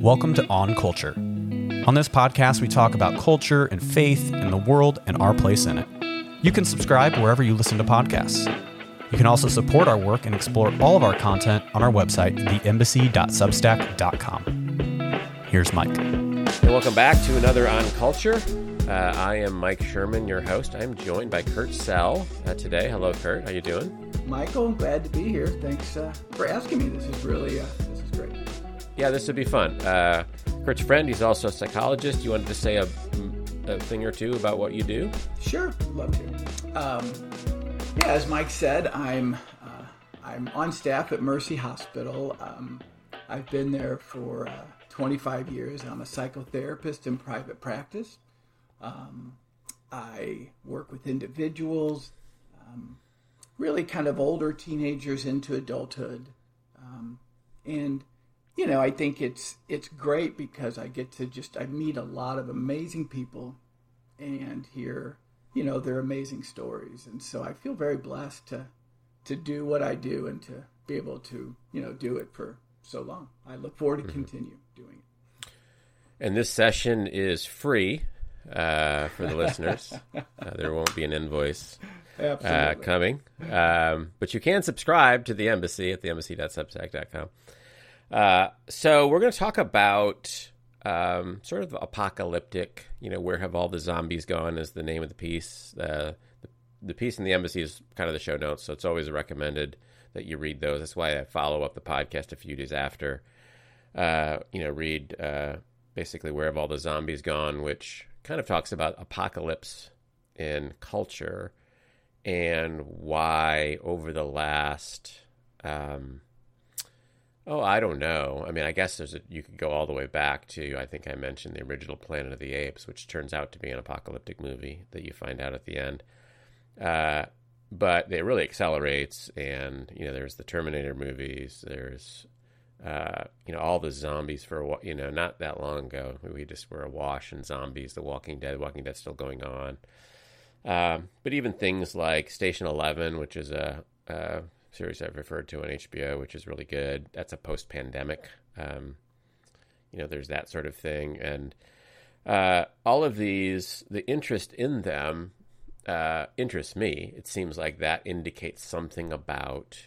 Welcome to On Culture. On this podcast, we talk about culture and faith and the world and our place in it. You can subscribe wherever you listen to podcasts. You can also support our work and explore all of our content on our website, theembassy.substack.com. Here's Mike. And welcome back to another On Culture. Uh, I am Mike Sherman, your host. I'm joined by Kurt Sell uh, today. Hello, Kurt. How you doing? Michael, glad to be here. Thanks uh, for asking me. This is really uh, this is great. Yeah, this would be fun. Uh, Kurt's friend. He's also a psychologist. You wanted to say a, a thing or two about what you do? Sure, love to. Um, yeah, as Mike said, I'm uh, I'm on staff at Mercy Hospital. Um, I've been there for 25 years. I'm a psychotherapist in private practice. Um, I work with individuals, um, really kind of older teenagers into adulthood, um, and you know I think it's it's great because I get to just I meet a lot of amazing people and hear you know their amazing stories, and so I feel very blessed to to do what I do and to be able to you know do it for so long. I look forward to mm-hmm. continue doing it. And this session is free uh, for the listeners. Uh, there won't be an invoice uh, coming, um, but you can subscribe to the embassy at the theembassy.substack.com. Uh, so we're going to talk about um, sort of apocalyptic. You know, where have all the zombies gone? Is the name of the piece. the the piece in the embassy is kind of the show notes, so it's always recommended that you read those. That's why I follow up the podcast a few days after. Uh, you know, read uh, basically where have all the zombies gone, which kind of talks about apocalypse in culture and why over the last um, oh i don't know i mean i guess there's a, you could go all the way back to i think i mentioned the original planet of the apes which turns out to be an apocalyptic movie that you find out at the end uh, but it really accelerates and you know there's the terminator movies there's uh, you know, all the zombies for a while, you know not that long ago. We just were awash in zombies. The Walking Dead, Walking Dead, still going on. Um, but even things like Station Eleven, which is a, a, series I've referred to on HBO, which is really good. That's a post-pandemic. Um, you know, there's that sort of thing, and uh, all of these, the interest in them uh, interests me. It seems like that indicates something about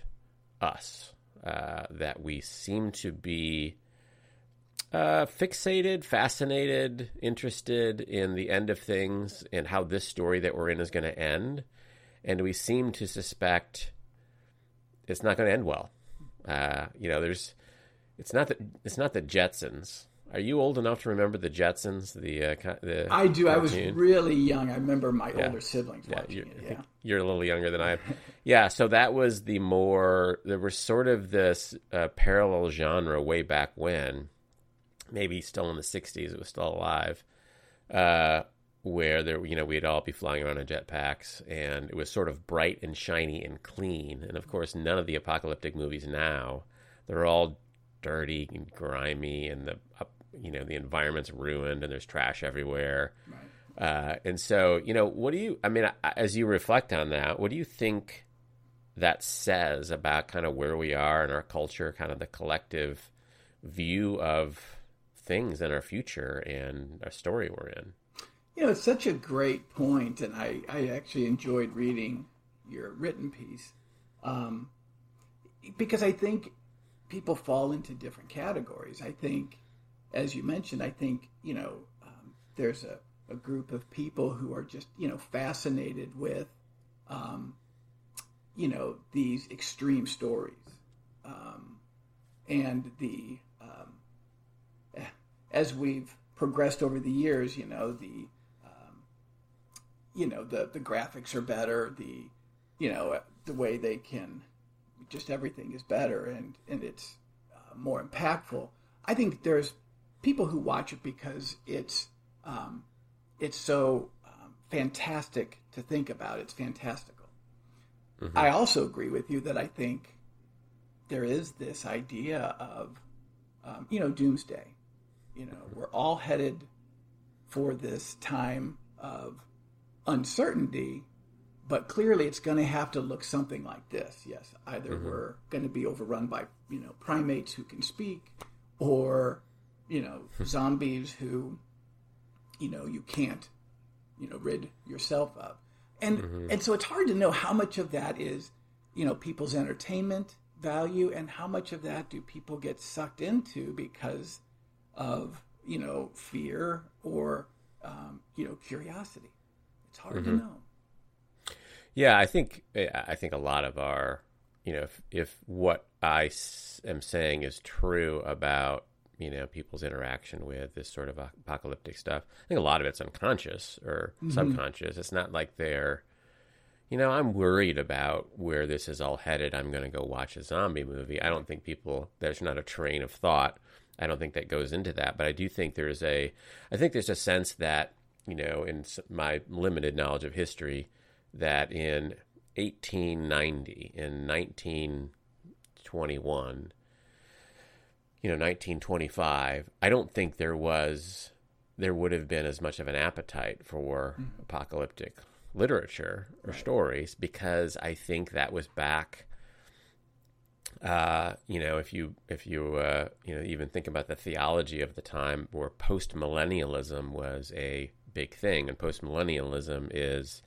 us uh, that we seem to be uh, fixated, fascinated, interested in the end of things and how this story that we're in is going to end. And we seem to suspect it's not going to end well. Uh, you know, there's, it's not that it's not the Jetsons are you old enough to remember the Jetsons? The, uh, the I do. Cartoon? I was really young. I remember my yeah. older siblings yeah, watching you're, it. Yeah, you're a little younger than I am. yeah, so that was the more there was sort of this uh, parallel genre way back when, maybe still in the '60s. It was still alive, uh, where there you know we'd all be flying around in jetpacks, and it was sort of bright and shiny and clean. And of course, none of the apocalyptic movies now they're all dirty and grimy, and the you know the environment's ruined and there's trash everywhere. Right. Uh, and so, you know, what do you? I mean, as you reflect on that, what do you think that says about kind of where we are in our culture, kind of the collective view of things in our future and our story we're in? You know, it's such a great point, and I, I actually enjoyed reading your written piece um, because I think people fall into different categories. I think as you mentioned, I think you know um, there's a, a, group of people who are just you know fascinated with um, you know these extreme stories um, and the um, eh, as we've progressed over the years, you know the you know the the graphics are better, the you know the way they can just everything is better and and it's uh, more impactful. I think there's people who watch it because it's um, it's so um, fantastic to think about. It's fantastical. Mm-hmm. I also agree with you that I think there is this idea of um, you know doomsday. You know, we're all headed for this time of uncertainty, but clearly it's going to have to look something like this. Yes, either mm-hmm. we're going to be overrun by you know primates who can speak, or you know, zombies who, you know, you can't, you know, rid yourself of. And mm-hmm. and so it's hard to know how much of that is, you know, people's entertainment value and how much of that do people get sucked into because of, you know, fear or um, you know, curiosity. It's hard mm-hmm. to know. Yeah, I think I think a lot of our, you know, if, if what I am saying is true about you know people's interaction with this sort of apocalyptic stuff, I think a lot of it's unconscious or mm-hmm. subconscious. It's not like they're, you know, I'm worried about where this is all headed. I'm going to go watch a zombie movie. I don't think people there's not a train of thought. I don't think that goes into that, but I do think there's a, I think there's a sense that you know, in my limited knowledge of history, that in 1890, in 1921, you know, 1925, I don't think there was, there would have been as much of an appetite for mm-hmm. apocalyptic literature or right. stories because I think that was back. Uh, you know, if you if you uh, you know even think about the theology of the time, where post millennialism was a big thing, and post millennialism is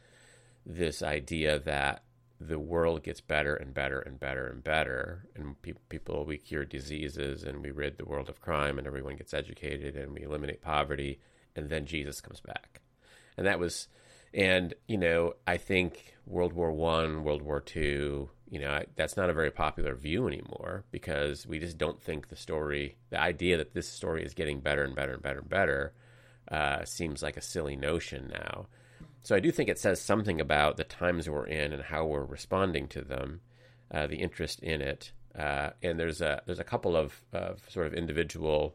this idea that the world gets better and better and better and better, and pe- people we cure diseases and we rid the world of crime, and everyone gets educated, and we eliminate poverty, and then Jesus comes back, and that was, and you know, I think World War One, World War Two, you know, that's not a very popular view anymore because we just don't think the story, the idea that this story is getting better and better and better and better, uh, seems like a silly notion now. So I do think it says something about the times we're in and how we're responding to them, uh, the interest in it. Uh, and there's a there's a couple of, of sort of individual,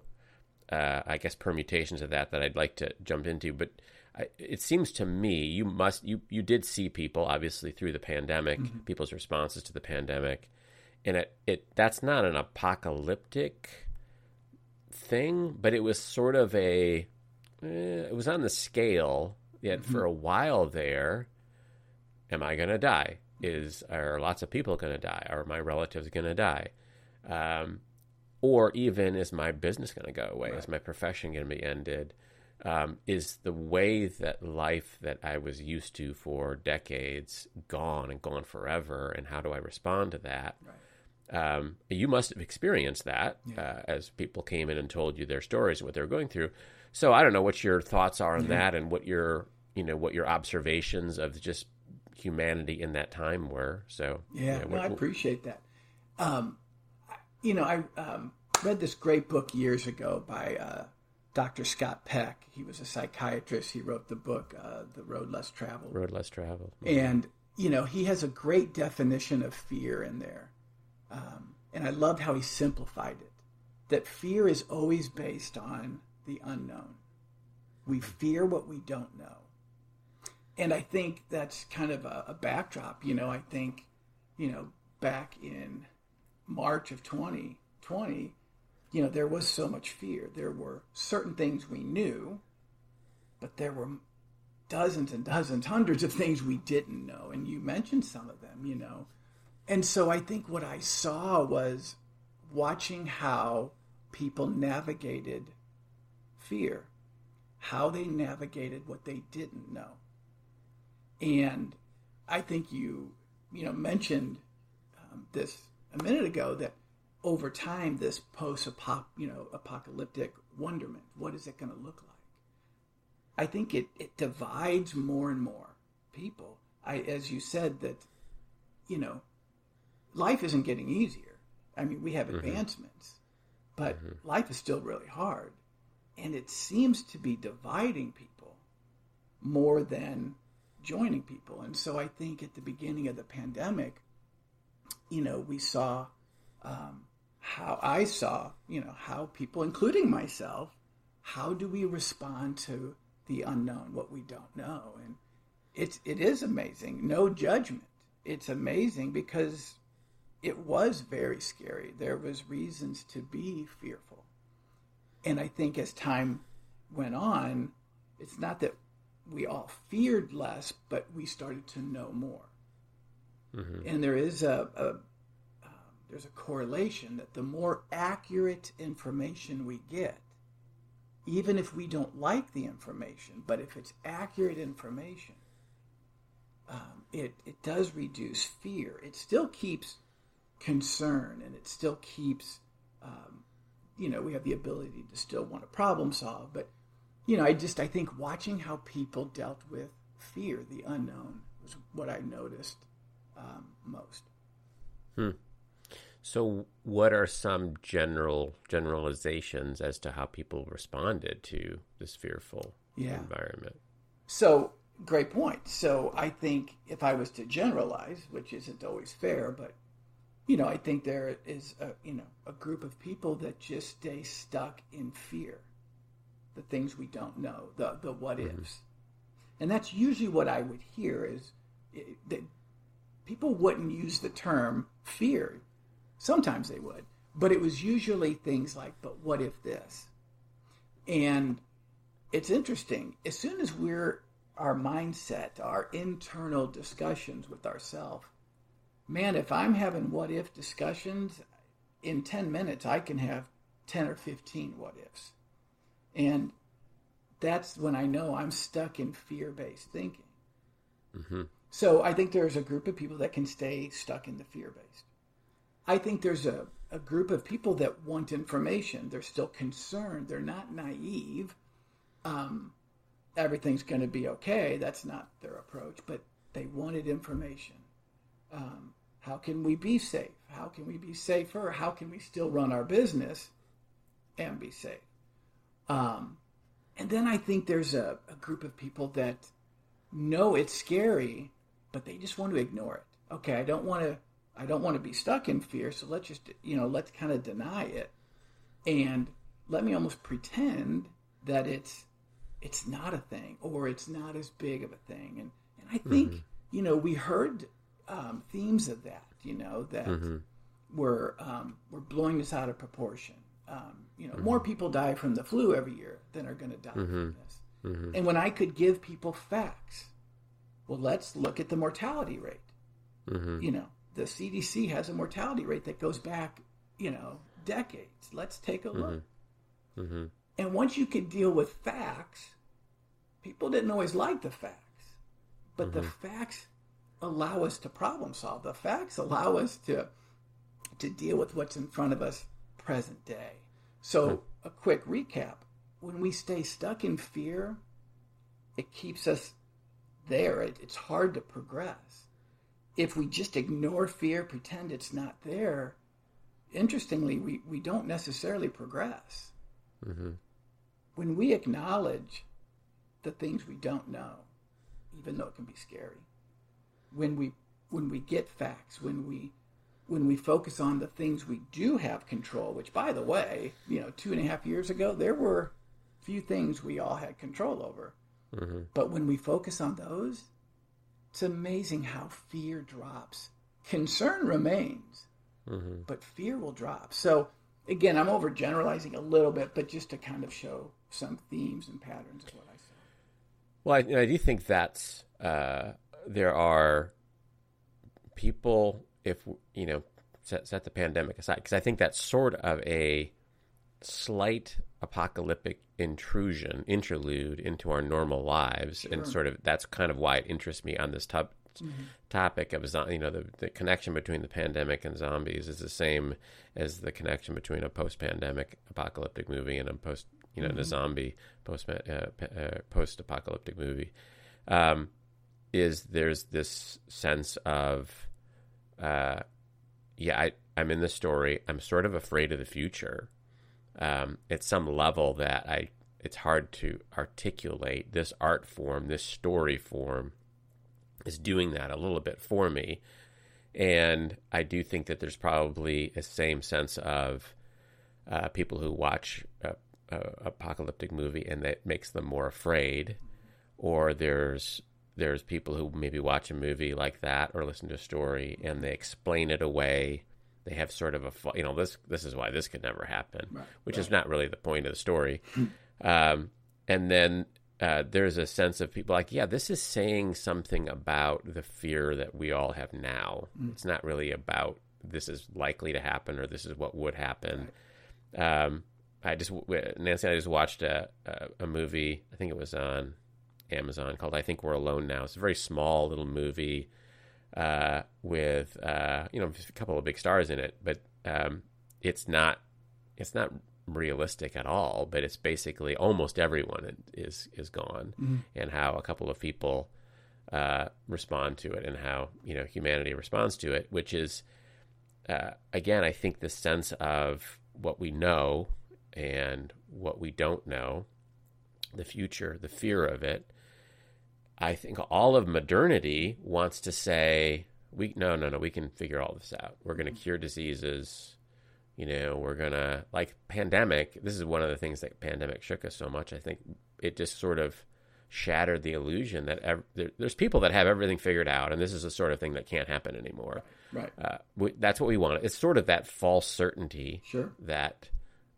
uh, I guess, permutations of that that I'd like to jump into. But I, it seems to me you must you you did see people obviously through the pandemic, mm-hmm. people's responses to the pandemic, and it it that's not an apocalyptic thing, but it was sort of a eh, it was on the scale Yet mm-hmm. for a while there, am I going to die? Is are lots of people going to die? Are my relatives going to die? Um, or even is my business going to go away? Right. Is my profession going to be ended? Um, is the way that life that I was used to for decades gone and gone forever? And how do I respond to that? Right. Um, you must have experienced that yeah. uh, as people came in and told you their stories and what they were going through. So I don't know what your thoughts are on yeah. that and what your you know what your observations of just humanity in that time were. So yeah, no, I appreciate that. Um, you know, I um, read this great book years ago by uh, Dr. Scott Peck. He was a psychiatrist. He wrote the book uh, "The Road Less Traveled." Road Less Traveled. And you know, he has a great definition of fear in there, um, and I loved how he simplified it. That fear is always based on the unknown. We fear what we don't know and I think that's kind of a, a, backdrop. You know, I think, you know, back in March of 2020, you know, there was so much fear. There were certain things we knew, but there were dozens and dozens, hundreds of things we didn't know. And you mentioned some of them, you know. And so I think what I saw was watching how people navigated fear, how they navigated what they didn't know and I think you, you know, mentioned um, this a minute ago that over time, this post you know, apocalyptic wonderment, what is it going to look like? I think it, it divides more and more people. I, as you said, that, you know, life isn't getting easier. I mean, we have mm-hmm. advancements, but mm-hmm. life is still really hard. And it seems to be dividing people more than joining people. And so I think at the beginning of the pandemic, you know, we saw um, how I saw, you know, how people, including myself, how do we respond to the unknown, what we don't know? And it's it is amazing. No judgment. It's amazing because it was very scary. There was reasons to be fearful. And I think as time went on, it's not that we all feared less, but we started to know more. Mm-hmm. And there is a, a uh, there's a correlation that the more accurate information we get, even if we don't like the information, but if it's accurate information, um, it, it does reduce fear. It still keeps concern and it still keeps, um, you know, we have the ability to still want to problem solve. But, you know, I just, I think watching how people dealt with fear, the unknown, was what I noticed um, most. Hmm. So, what are some general generalizations as to how people responded to this fearful yeah. environment? So, great point. So, I think if I was to generalize, which isn't always fair, but you know, I think there is a you know a group of people that just stay stuck in fear, the things we don't know, the the what mm-hmm. ifs, and that's usually what I would hear is that people wouldn't use the term fear Sometimes they would, but it was usually things like, but what if this? And it's interesting. As soon as we're our mindset, our internal discussions with ourselves, man, if I'm having what if discussions, in 10 minutes, I can have 10 or 15 what ifs. And that's when I know I'm stuck in fear based thinking. Mm-hmm. So I think there's a group of people that can stay stuck in the fear based. I think there's a, a group of people that want information. They're still concerned. They're not naive. Um, everything's going to be okay. That's not their approach, but they wanted information. Um, how can we be safe? How can we be safer? How can we still run our business and be safe? Um, and then I think there's a, a group of people that know it's scary, but they just want to ignore it. Okay, I don't want to I don't want to be stuck in fear, so let's just, you know, let's kind of deny it and let me almost pretend that it's it's not a thing or it's not as big of a thing. And and I think, mm-hmm. you know, we heard um, themes of that, you know, that mm-hmm. were um, were blowing us out of proportion. Um, you know, mm-hmm. more people die from the flu every year than are going to die from mm-hmm. this. Mm-hmm. And when I could give people facts, well, let's look at the mortality rate. Mm-hmm. You know, the CDC has a mortality rate that goes back, you know, decades. Let's take a look. Mm-hmm. And once you can deal with facts, people didn't always like the facts, but the facts allow us to problem solve. The facts allow us to to deal with what's in front of us present day. So, a quick recap: when we stay stuck in fear, it keeps us there. It, it's hard to progress if we just ignore fear, pretend it's not there, interestingly, we, we don't necessarily progress. Mm-hmm. When we acknowledge the things we don't know, even though it can be scary, when we when we get facts, when we when we focus on the things we do have control, which by the way, you know, two and a half years ago, there were few things we all had control over. Mm-hmm. But when we focus on those, it's amazing how fear drops. Concern remains, mm-hmm. but fear will drop. So, again, I'm overgeneralizing a little bit, but just to kind of show some themes and patterns of what I said. Well, I, I do think that's uh, there are people, if you know, set, set the pandemic aside, because I think that's sort of a slight apocalyptic intrusion, interlude into our normal lives, sure. and sort of that's kind of why it interests me on this top, mm-hmm. topic of you know the, the connection between the pandemic and zombies is the same as the connection between a post-pandemic apocalyptic movie and a post you know mm-hmm. a zombie post uh, uh, post-apocalyptic movie. Um, is there's this sense of uh, yeah I, I'm in the story. I'm sort of afraid of the future um, at some level that I it's hard to articulate. This art form, this story form, is doing that a little bit for me, and I do think that there's probably a same sense of uh, people who watch a, a apocalyptic movie and that makes them more afraid, or there's there's people who maybe watch a movie like that or listen to a story and they explain it away they have sort of a you know this this is why this could never happen, right, which right. is not really the point of the story. um, and then uh, there's a sense of people like, yeah, this is saying something about the fear that we all have now. Mm. It's not really about this is likely to happen or this is what would happen. Right. Um, I just Nancy and I just watched a, a, a movie. I think it was on Amazon called "I Think We're Alone Now." It's a very small little movie uh, with uh, you know a couple of big stars in it, but um, it's not it's not realistic at all. But it's basically almost everyone is is gone, mm-hmm. and how a couple of people uh, respond to it, and how you know humanity responds to it, which is uh, again, I think the sense of what we know and what we don't know, the future, the fear of it. I think all of modernity wants to say, we no, no, no, we can figure all this out. We're going to cure diseases. You know, we're going to, like pandemic, this is one of the things that pandemic shook us so much. I think it just sort of shattered the illusion that ev- there, there's people that have everything figured out, and this is the sort of thing that can't happen anymore. Right. Uh, we, that's what we want. It's sort of that false certainty sure. that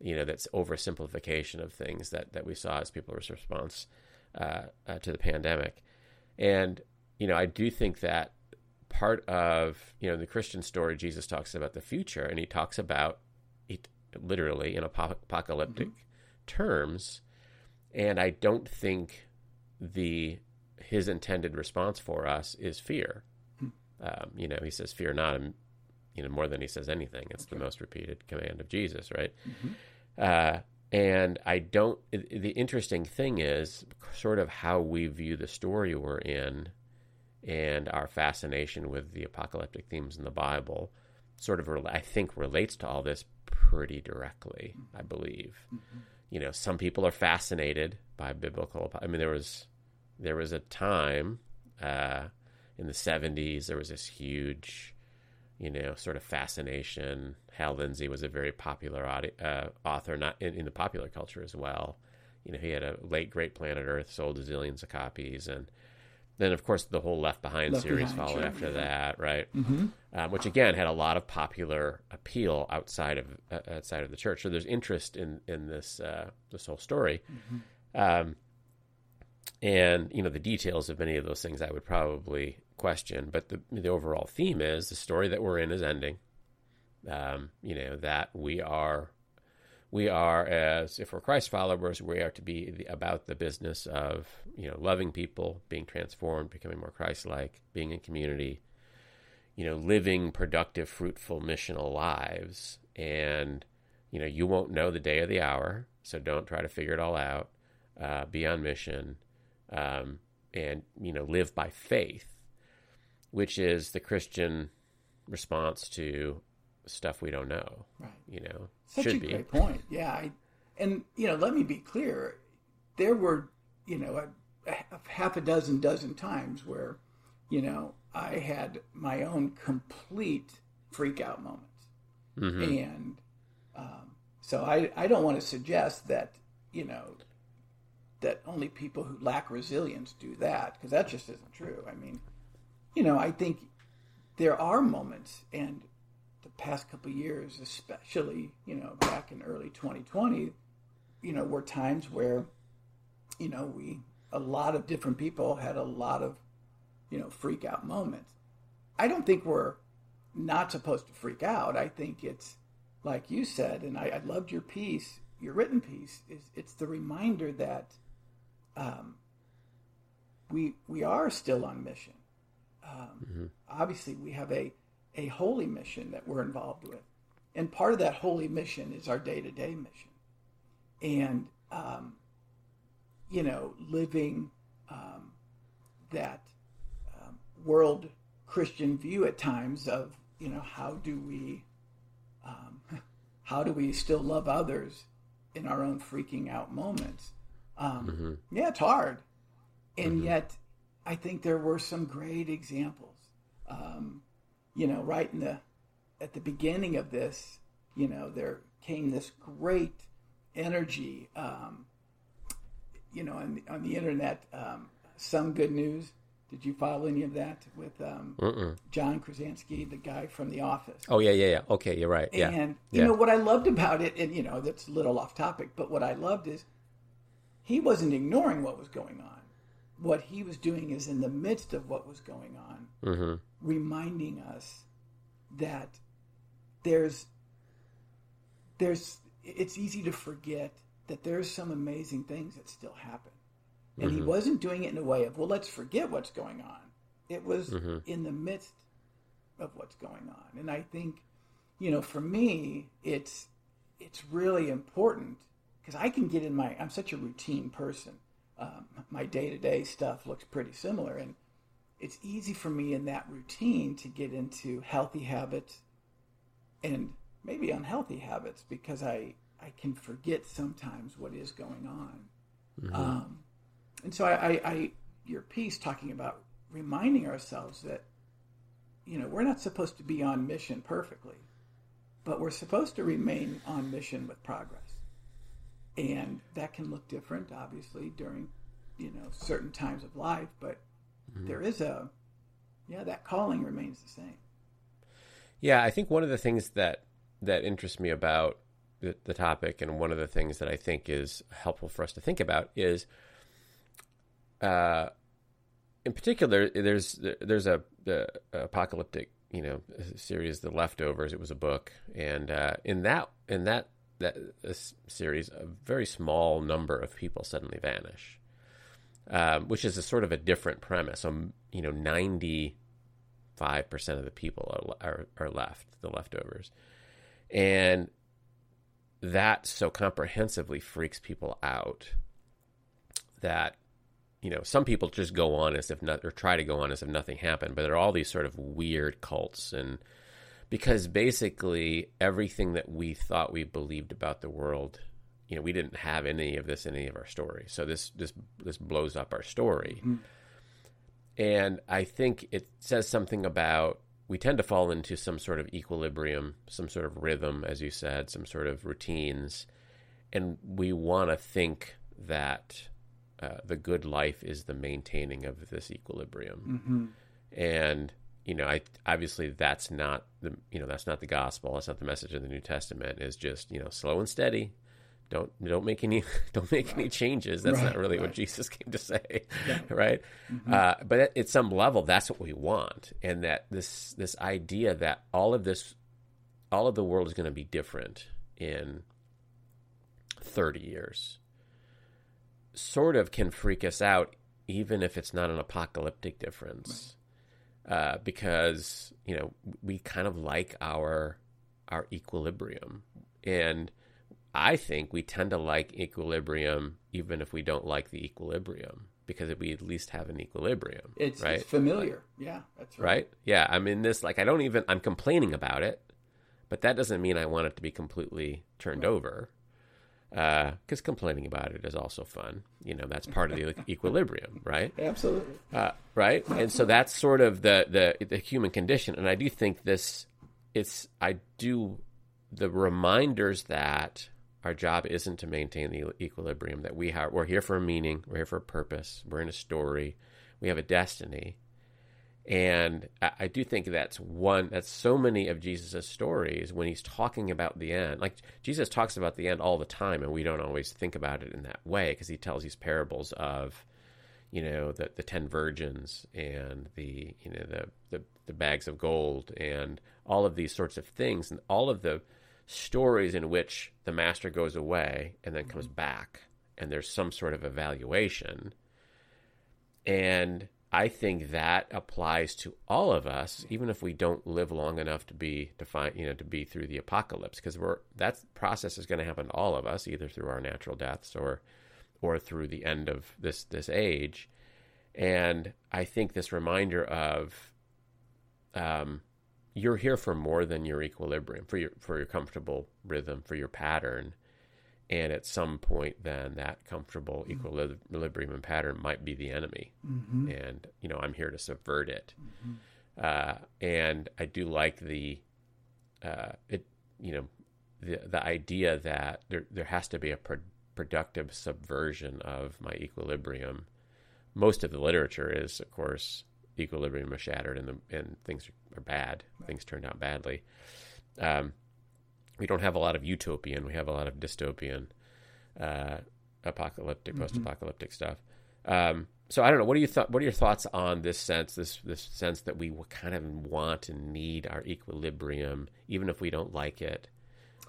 you know that's oversimplification of things that that we saw as people's response uh, uh, to the pandemic, and you know I do think that part of you know the Christian story Jesus talks about the future, and he talks about it literally in apocalyptic mm-hmm. terms, and I don't think the his intended response for us is fear. Hmm. Um, you know, he says, "Fear not," you know, more than he says anything. It's okay. the most repeated command of Jesus, right? Mm-hmm. Uh, and I don't. The interesting thing is sort of how we view the story we're in, and our fascination with the apocalyptic themes in the Bible, sort of, I think, relates to all this pretty directly. I believe. Mm-hmm. You know, some people are fascinated by biblical. I mean, there was there was a time uh, in the '70s. There was this huge you know, sort of fascination. Hal Lindsey was a very popular uh, author, not in, in, the popular culture as well. You know, he had a late Great Planet Earth, sold zillions of copies, and then of course the whole Left Behind Left series Behind, followed sure, after that, right? Mm-hmm. Um, which again had a lot of popular appeal outside of uh, outside of the church. So there's interest in in this uh, this whole story. Mm-hmm. Um, and you know the details of many of those things I would probably question, but the the overall theme is the story that we're in is ending. Um, you know that we are we are as if we're Christ followers, we are to be the, about the business of you know loving people, being transformed, becoming more Christ-like, being in community, you know, living productive, fruitful, missional lives, and you know you won't know the day or the hour, so don't try to figure it all out. Uh, be on mission um, and you know live by faith, which is the Christian response to stuff we don't know. Right. You know, such should a be. great point. Yeah, I, and you know, let me be clear. There were you know a, a half a dozen dozen times where you know I had my own complete freak out moments, mm-hmm. and um, so I I don't want to suggest that you know that only people who lack resilience do that because that just isn't true. I mean, you know, I think there are moments, and the past couple years, especially, you know, back in early 2020, you know, were times where, you know, we a lot of different people had a lot of, you know, freak out moments. I don't think we're not supposed to freak out. I think it's like you said, and I, I loved your piece, your written piece. Is it's the reminder that um, we we are still on mission. Um, mm-hmm. Obviously, we have a a holy mission that we're involved with, and part of that holy mission is our day to day mission, and um, you know, living um, that um, world Christian view at times of you know how do we um, how do we still love others in our own freaking out moments um, mm-hmm. Yeah, it's hard, and mm-hmm. yet I think there were some great examples. Um, you know, right in the at the beginning of this, you know, there came this great energy. Um, you know, on the, on the internet, um, some good news. Did you follow any of that with um, John Krasinski, the guy from The Office? Oh yeah, yeah, yeah. Okay, you're right. Yeah. And you yeah. know what I loved about it, and you know that's a little off topic, but what I loved is he wasn't ignoring what was going on. What he was doing is in the midst of what was going on, mm-hmm. reminding us that there's there's it's easy to forget that there's some amazing things that still happen. And mm-hmm. he wasn't doing it in a way of, well, let's forget what's going on. It was mm-hmm. in the midst of what's going on. And I think, you know, for me, it's it's really important because I can get in my I'm such a routine person. Um, my day to day stuff looks pretty similar, and it's easy for me in that routine to get into healthy habits and maybe unhealthy habits because I I can forget sometimes what is going on. Mm-hmm. Um, and so I, I, I, your piece talking about reminding ourselves that, you know, we're not supposed to be on mission perfectly, but we're supposed to remain on mission with progress. And that can look different, obviously, during, you know, certain times of life, but mm-hmm. there is a, yeah, that calling remains the same. Yeah, I think one of the things that that interests me about the, the topic, and one of the things that I think is helpful for us to think about is, uh, in particular, there's there's a, a apocalyptic you know series, The Leftovers. It was a book, and uh, in that in that that series, a very small number of people suddenly vanish, um, which is a sort of a different premise. So you know, ninety five percent of the people are, are, are left, the leftovers, and that so comprehensively freaks people out that you know some people just go on as if not or try to go on as if nothing happened but there are all these sort of weird cults and because basically everything that we thought we believed about the world you know we didn't have any of this in any of our stories so this this this blows up our story mm-hmm. and i think it says something about we tend to fall into some sort of equilibrium, some sort of rhythm, as you said, some sort of routines, and we want to think that uh, the good life is the maintaining of this equilibrium. Mm-hmm. And you know, I obviously that's not the you know that's not the gospel. That's not the message of the New Testament. Is just you know slow and steady, don't don't make any don't make right. any changes. That's right, not really right. what Jesus came to say, yeah. right? Mm-hmm. Uh, but at, at, some level, that's what we want, and that this this idea that all of this, all of the world is going to be different in thirty years, sort of can freak us out, even if it's not an apocalyptic difference, uh, because you know we kind of like our our equilibrium and I think we tend to like equilibrium even if we don't like the equilibrium because we at least have an equilibrium. It's, right? It's familiar. Yeah, that's right. Right? Yeah, I'm in this like I don't even I'm complaining about it, but that doesn't mean I want it to be completely turned right. over. Because uh, complaining about it is also fun. You know, that's part of the equilibrium, right? Absolutely. Uh, right, and so that's sort of the, the the human condition, and I do think this. It's I do the reminders that our job isn't to maintain the equilibrium that we have. We're here for a meaning. We're here for a purpose. We're in a story. We have a destiny. And I, do think that's one, that's so many of Jesus' stories when he's talking about the end. Like Jesus talks about the end all the time, and we don't always think about it in that way because he tells these parables of, you know, the, the 10 virgins and the, you know, the, the, the bags of gold and all of these sorts of things. And all of the, stories in which the master goes away and then comes mm-hmm. back and there's some sort of evaluation. And I think that applies to all of us, even if we don't live long enough to be to find, you know, to be through the apocalypse, because we're that process is going to happen to all of us, either through our natural deaths or or through the end of this this age. And I think this reminder of um, you're here for more than your equilibrium, for your for your comfortable rhythm, for your pattern. And at some point, then that comfortable mm-hmm. equilibrium and pattern might be the enemy. Mm-hmm. And you know, I'm here to subvert it. Mm-hmm. Uh, and I do like the uh, it. You know, the the idea that there there has to be a pro- productive subversion of my equilibrium. Most of the literature is, of course, equilibrium is shattered and the and things are bad. Right. Things turned out badly. Um, we don't have a lot of utopian. We have a lot of dystopian, uh, apocalyptic, mm-hmm. post-apocalyptic stuff. Um, so I don't know. What are you th- What are your thoughts on this sense? This this sense that we kind of want and need our equilibrium, even if we don't like it.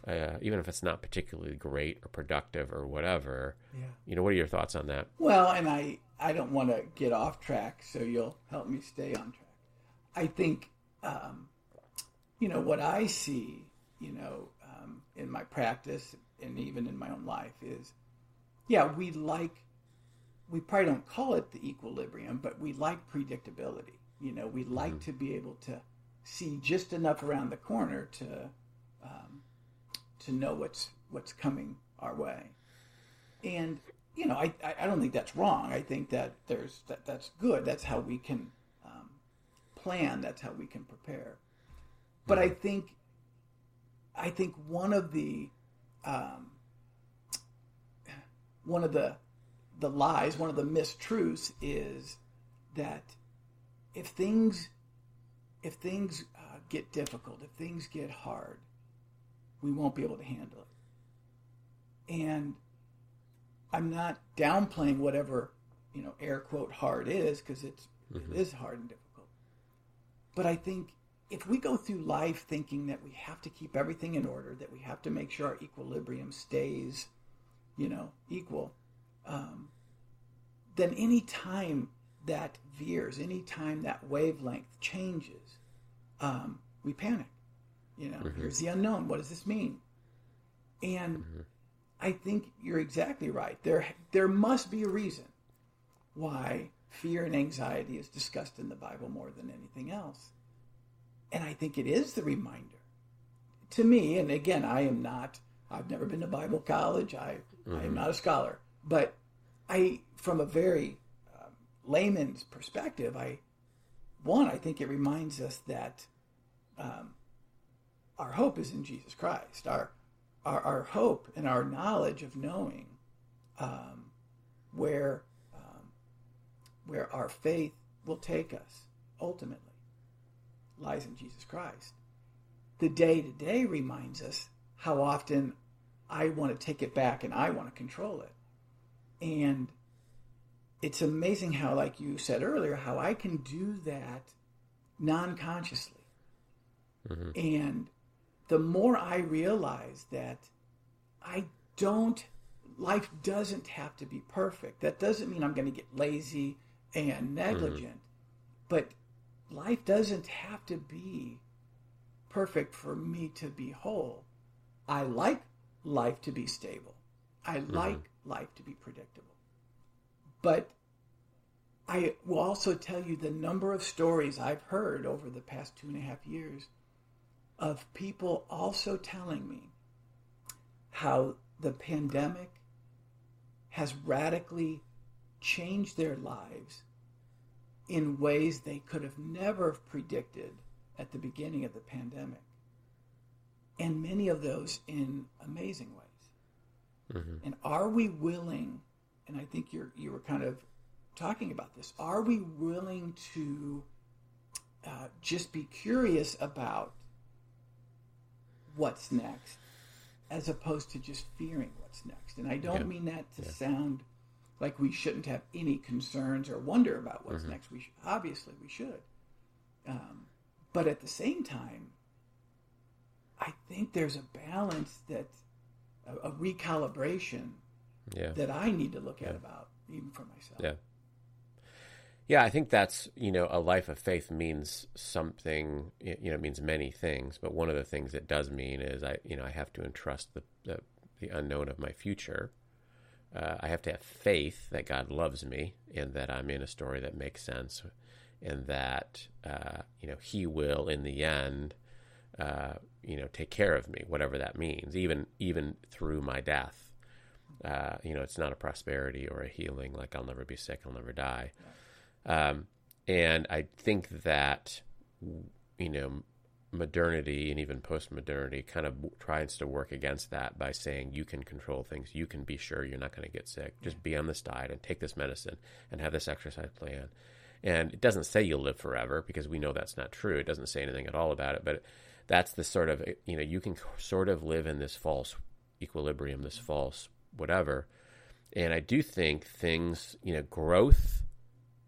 uh, even if it's not particularly great or productive or whatever. Yeah. You know, what are your thoughts on that? Well, and I I don't want to get off track, so you'll help me stay on track. I think, um, you know, what I see, you know, in my practice and even in my own life is, yeah, we like, we probably don't call it the equilibrium, but we like predictability. You know, we like mm-hmm. to be able to see just enough around the corner to um, to know what's what's coming our way. And you know, I, I don't think that's wrong. I think that there's that that's good. That's how we can um, plan. That's how we can prepare. But I think I think one of the um, one of the the lies, one of the mistruths is that if things if things uh, get difficult, if things get hard, we won't be able to handle it. And I'm not downplaying whatever, you know, air quote hard is because it's mm-hmm. it is hard and difficult. But I think if we go through life thinking that we have to keep everything in order, that we have to make sure our equilibrium stays, you know, equal, um, then any time that veers, any time that wavelength changes, um, we panic. You know, mm-hmm. here's the unknown. What does this mean? And mm-hmm. I think you're exactly right. There, there must be a reason why fear and anxiety is discussed in the Bible more than anything else. And I think it is the reminder to me. And again, I am not. I've never been to Bible college. I, mm-hmm. I am mm-hmm. not a scholar. But I, from a very um, layman's perspective, I, one, I think it reminds us that um, our hope is in Jesus Christ. Our our, our hope and our knowledge of knowing um, where um, where our faith will take us ultimately lies in Jesus Christ. The day to day reminds us how often I want to take it back and I want to control it. And it's amazing how, like you said earlier, how I can do that non consciously. Mm-hmm. And the more I realize that I don't, life doesn't have to be perfect. That doesn't mean I'm going to get lazy and negligent, mm-hmm. but life doesn't have to be perfect for me to be whole. I like life to be stable. I mm-hmm. like life to be predictable. But I will also tell you the number of stories I've heard over the past two and a half years of people also telling me how the pandemic has radically changed their lives in ways they could have never predicted at the beginning of the pandemic. And many of those in amazing ways. Mm-hmm. And are we willing, and I think you're, you were kind of talking about this, are we willing to uh, just be curious about what's next as opposed to just fearing what's next. And I don't yeah. mean that to yeah. sound like we shouldn't have any concerns or wonder about what's mm-hmm. next. We should, obviously we should, um, but at the same time, I think there's a balance that a, a recalibration yeah. that I need to look at about even for myself. Yeah. Yeah, I think that's you know a life of faith means something. You know, means many things, but one of the things it does mean is I you know I have to entrust the the, the unknown of my future. Uh, I have to have faith that God loves me and that I'm in a story that makes sense, and that uh, you know He will in the end, uh, you know, take care of me, whatever that means, even even through my death. Uh, you know, it's not a prosperity or a healing like I'll never be sick, I'll never die. Um, and I think that, you know, modernity and even post-modernity kind of tries to work against that by saying you can control things you can be sure you're not going to get sick. Just be on this diet and take this medicine and have this exercise plan. And it doesn't say you'll live forever because we know that's not true. It doesn't say anything at all about it but that's the sort of you know you can sort of live in this false equilibrium this false whatever. And i do think things you know growth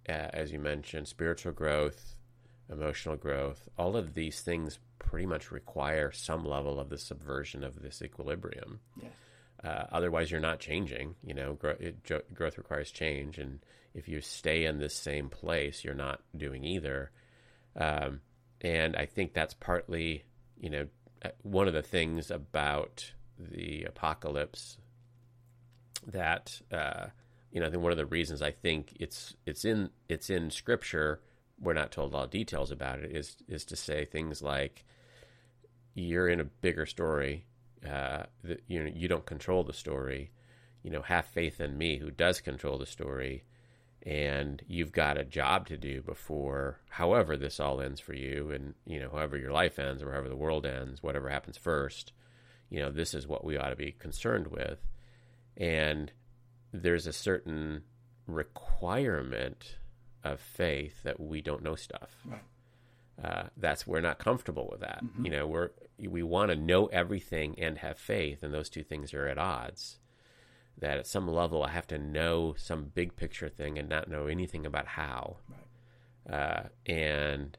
uh, as you mentioned, spiritual growth, emotional growth, all of these things pretty much require some level of the subversion of this equilibrium. Uh, otherwise, you're not changing. You know, growth, it, growth requires change, and if you stay in this same place, you're not doing either. Um, and I think that's partly, you know, uh, one of the things about the apocalypse that uh, you know, I think one of the reasons I think it's it's in it's in Scripture. We're not told all details about it. Is is to say things like, "You're in a bigger story. Uh, that you know you don't control the story. You know, have faith in me, who does control the story." and you've got a job to do before however this all ends for you and you know however your life ends or however the world ends whatever happens first you know this is what we ought to be concerned with and there's a certain requirement of faith that we don't know stuff right. uh, that's we're not comfortable with that mm-hmm. you know we're we want to know everything and have faith and those two things are at odds that at some level I have to know some big picture thing and not know anything about how. Right. Uh, and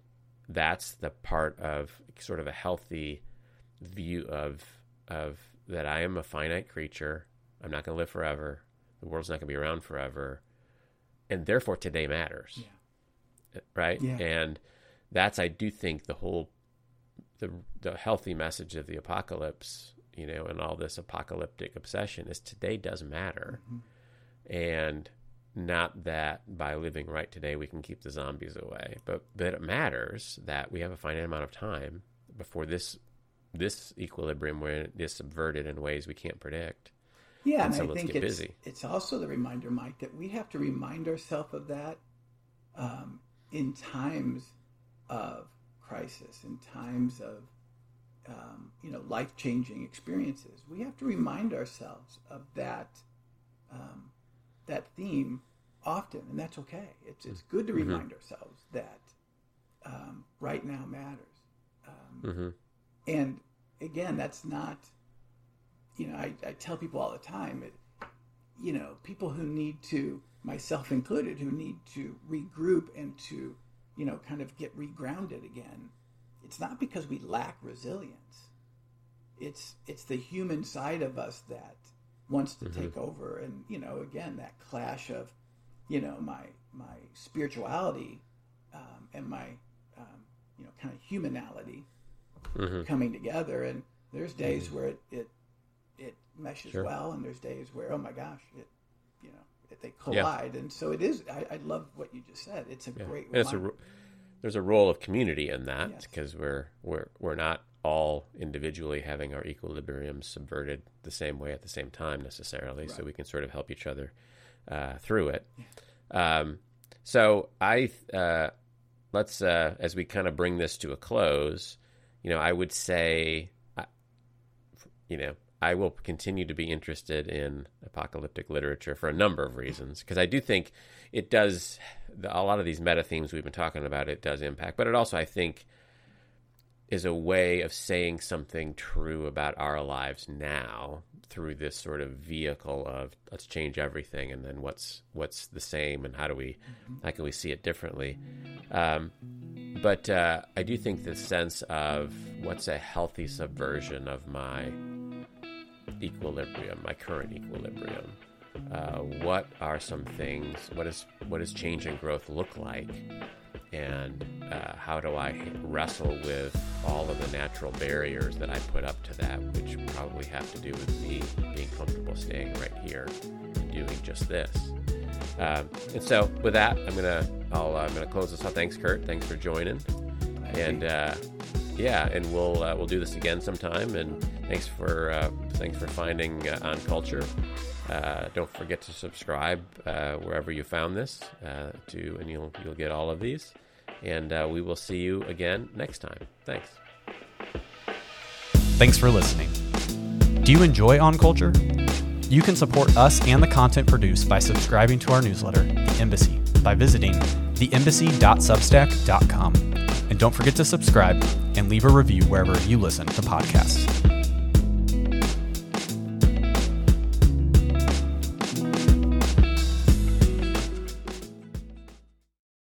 that's the part of sort of a healthy view of of that I am a finite creature. I'm not going to live forever. The world's not going to be around forever, and therefore today matters. Yeah. Right. Yeah. And that's I do think the whole the the healthy message of the apocalypse you know, and all this apocalyptic obsession is today does matter. Mm-hmm. And not that by living right today we can keep the zombies away, but that it matters that we have a finite amount of time before this this equilibrium is subverted in ways we can't predict. Yeah, and, and I think it's, it's also the reminder, Mike, that we have to remind ourselves of that um, in times of crisis, in times of um, you know life changing experiences, we have to remind ourselves of that um, that theme often, and that's okay. It's it's good to mm-hmm. remind mm-hmm. ourselves that um, right now matters. Um, mm-hmm. And again, that's not you know I, I tell people all the time it, you know people who need to myself included who need to regroup and to you know kind of get regrounded again it's not because we lack resilience. It's it's the human side of us that wants to mm-hmm. take over, and you know, again, that clash of, you know, my my spirituality um, and my um, you know kind of humanality mm-hmm. coming together. And there's days mm-hmm. where it it, it meshes sure. well, and there's days where oh my gosh, it you know they collide. Yeah. And so it is. I, I, love what you just said. It's a yeah. great. It's a there's a role of community in that because yes. we're we're we're not all individually having our equilibrium subverted the same way at the same time necessarily. Right. So we can sort of help each other uh, through it. Yeah. Um, so I uh, let's uh, as we kind of bring this to a close. You know, I would say, uh, you know, I will continue to be interested in apocalyptic literature for a number of reasons because I do think it does a lot of these meta themes we've been talking about. It does impact, but it also I think is a way of saying something true about our lives now through this sort of vehicle of let's change everything and then what's what's the same and how do we how can we see it differently um, but uh, I do think the sense of what's a healthy subversion of my equilibrium, my current equilibrium. Uh, what are some things? What is what does change and growth look like? And uh, how do I wrestle with all of the natural barriers that I put up to that, which probably have to do with me being comfortable staying right here and doing just this. Um, and so, with that, I'm gonna I'll, I'm gonna close this off. Thanks, Kurt. Thanks for joining. And uh, yeah, and we'll uh, we'll do this again sometime. And thanks for uh, thanks for finding uh, on culture. Uh, don't forget to subscribe uh, wherever you found this uh, to, and you'll you'll get all of these. And we will see you again next time. Thanks. Thanks for listening. Do you enjoy On Culture? You can support us and the content produced by subscribing to our newsletter, The Embassy, by visiting theembassy.substack.com. And don't forget to subscribe and leave a review wherever you listen to podcasts.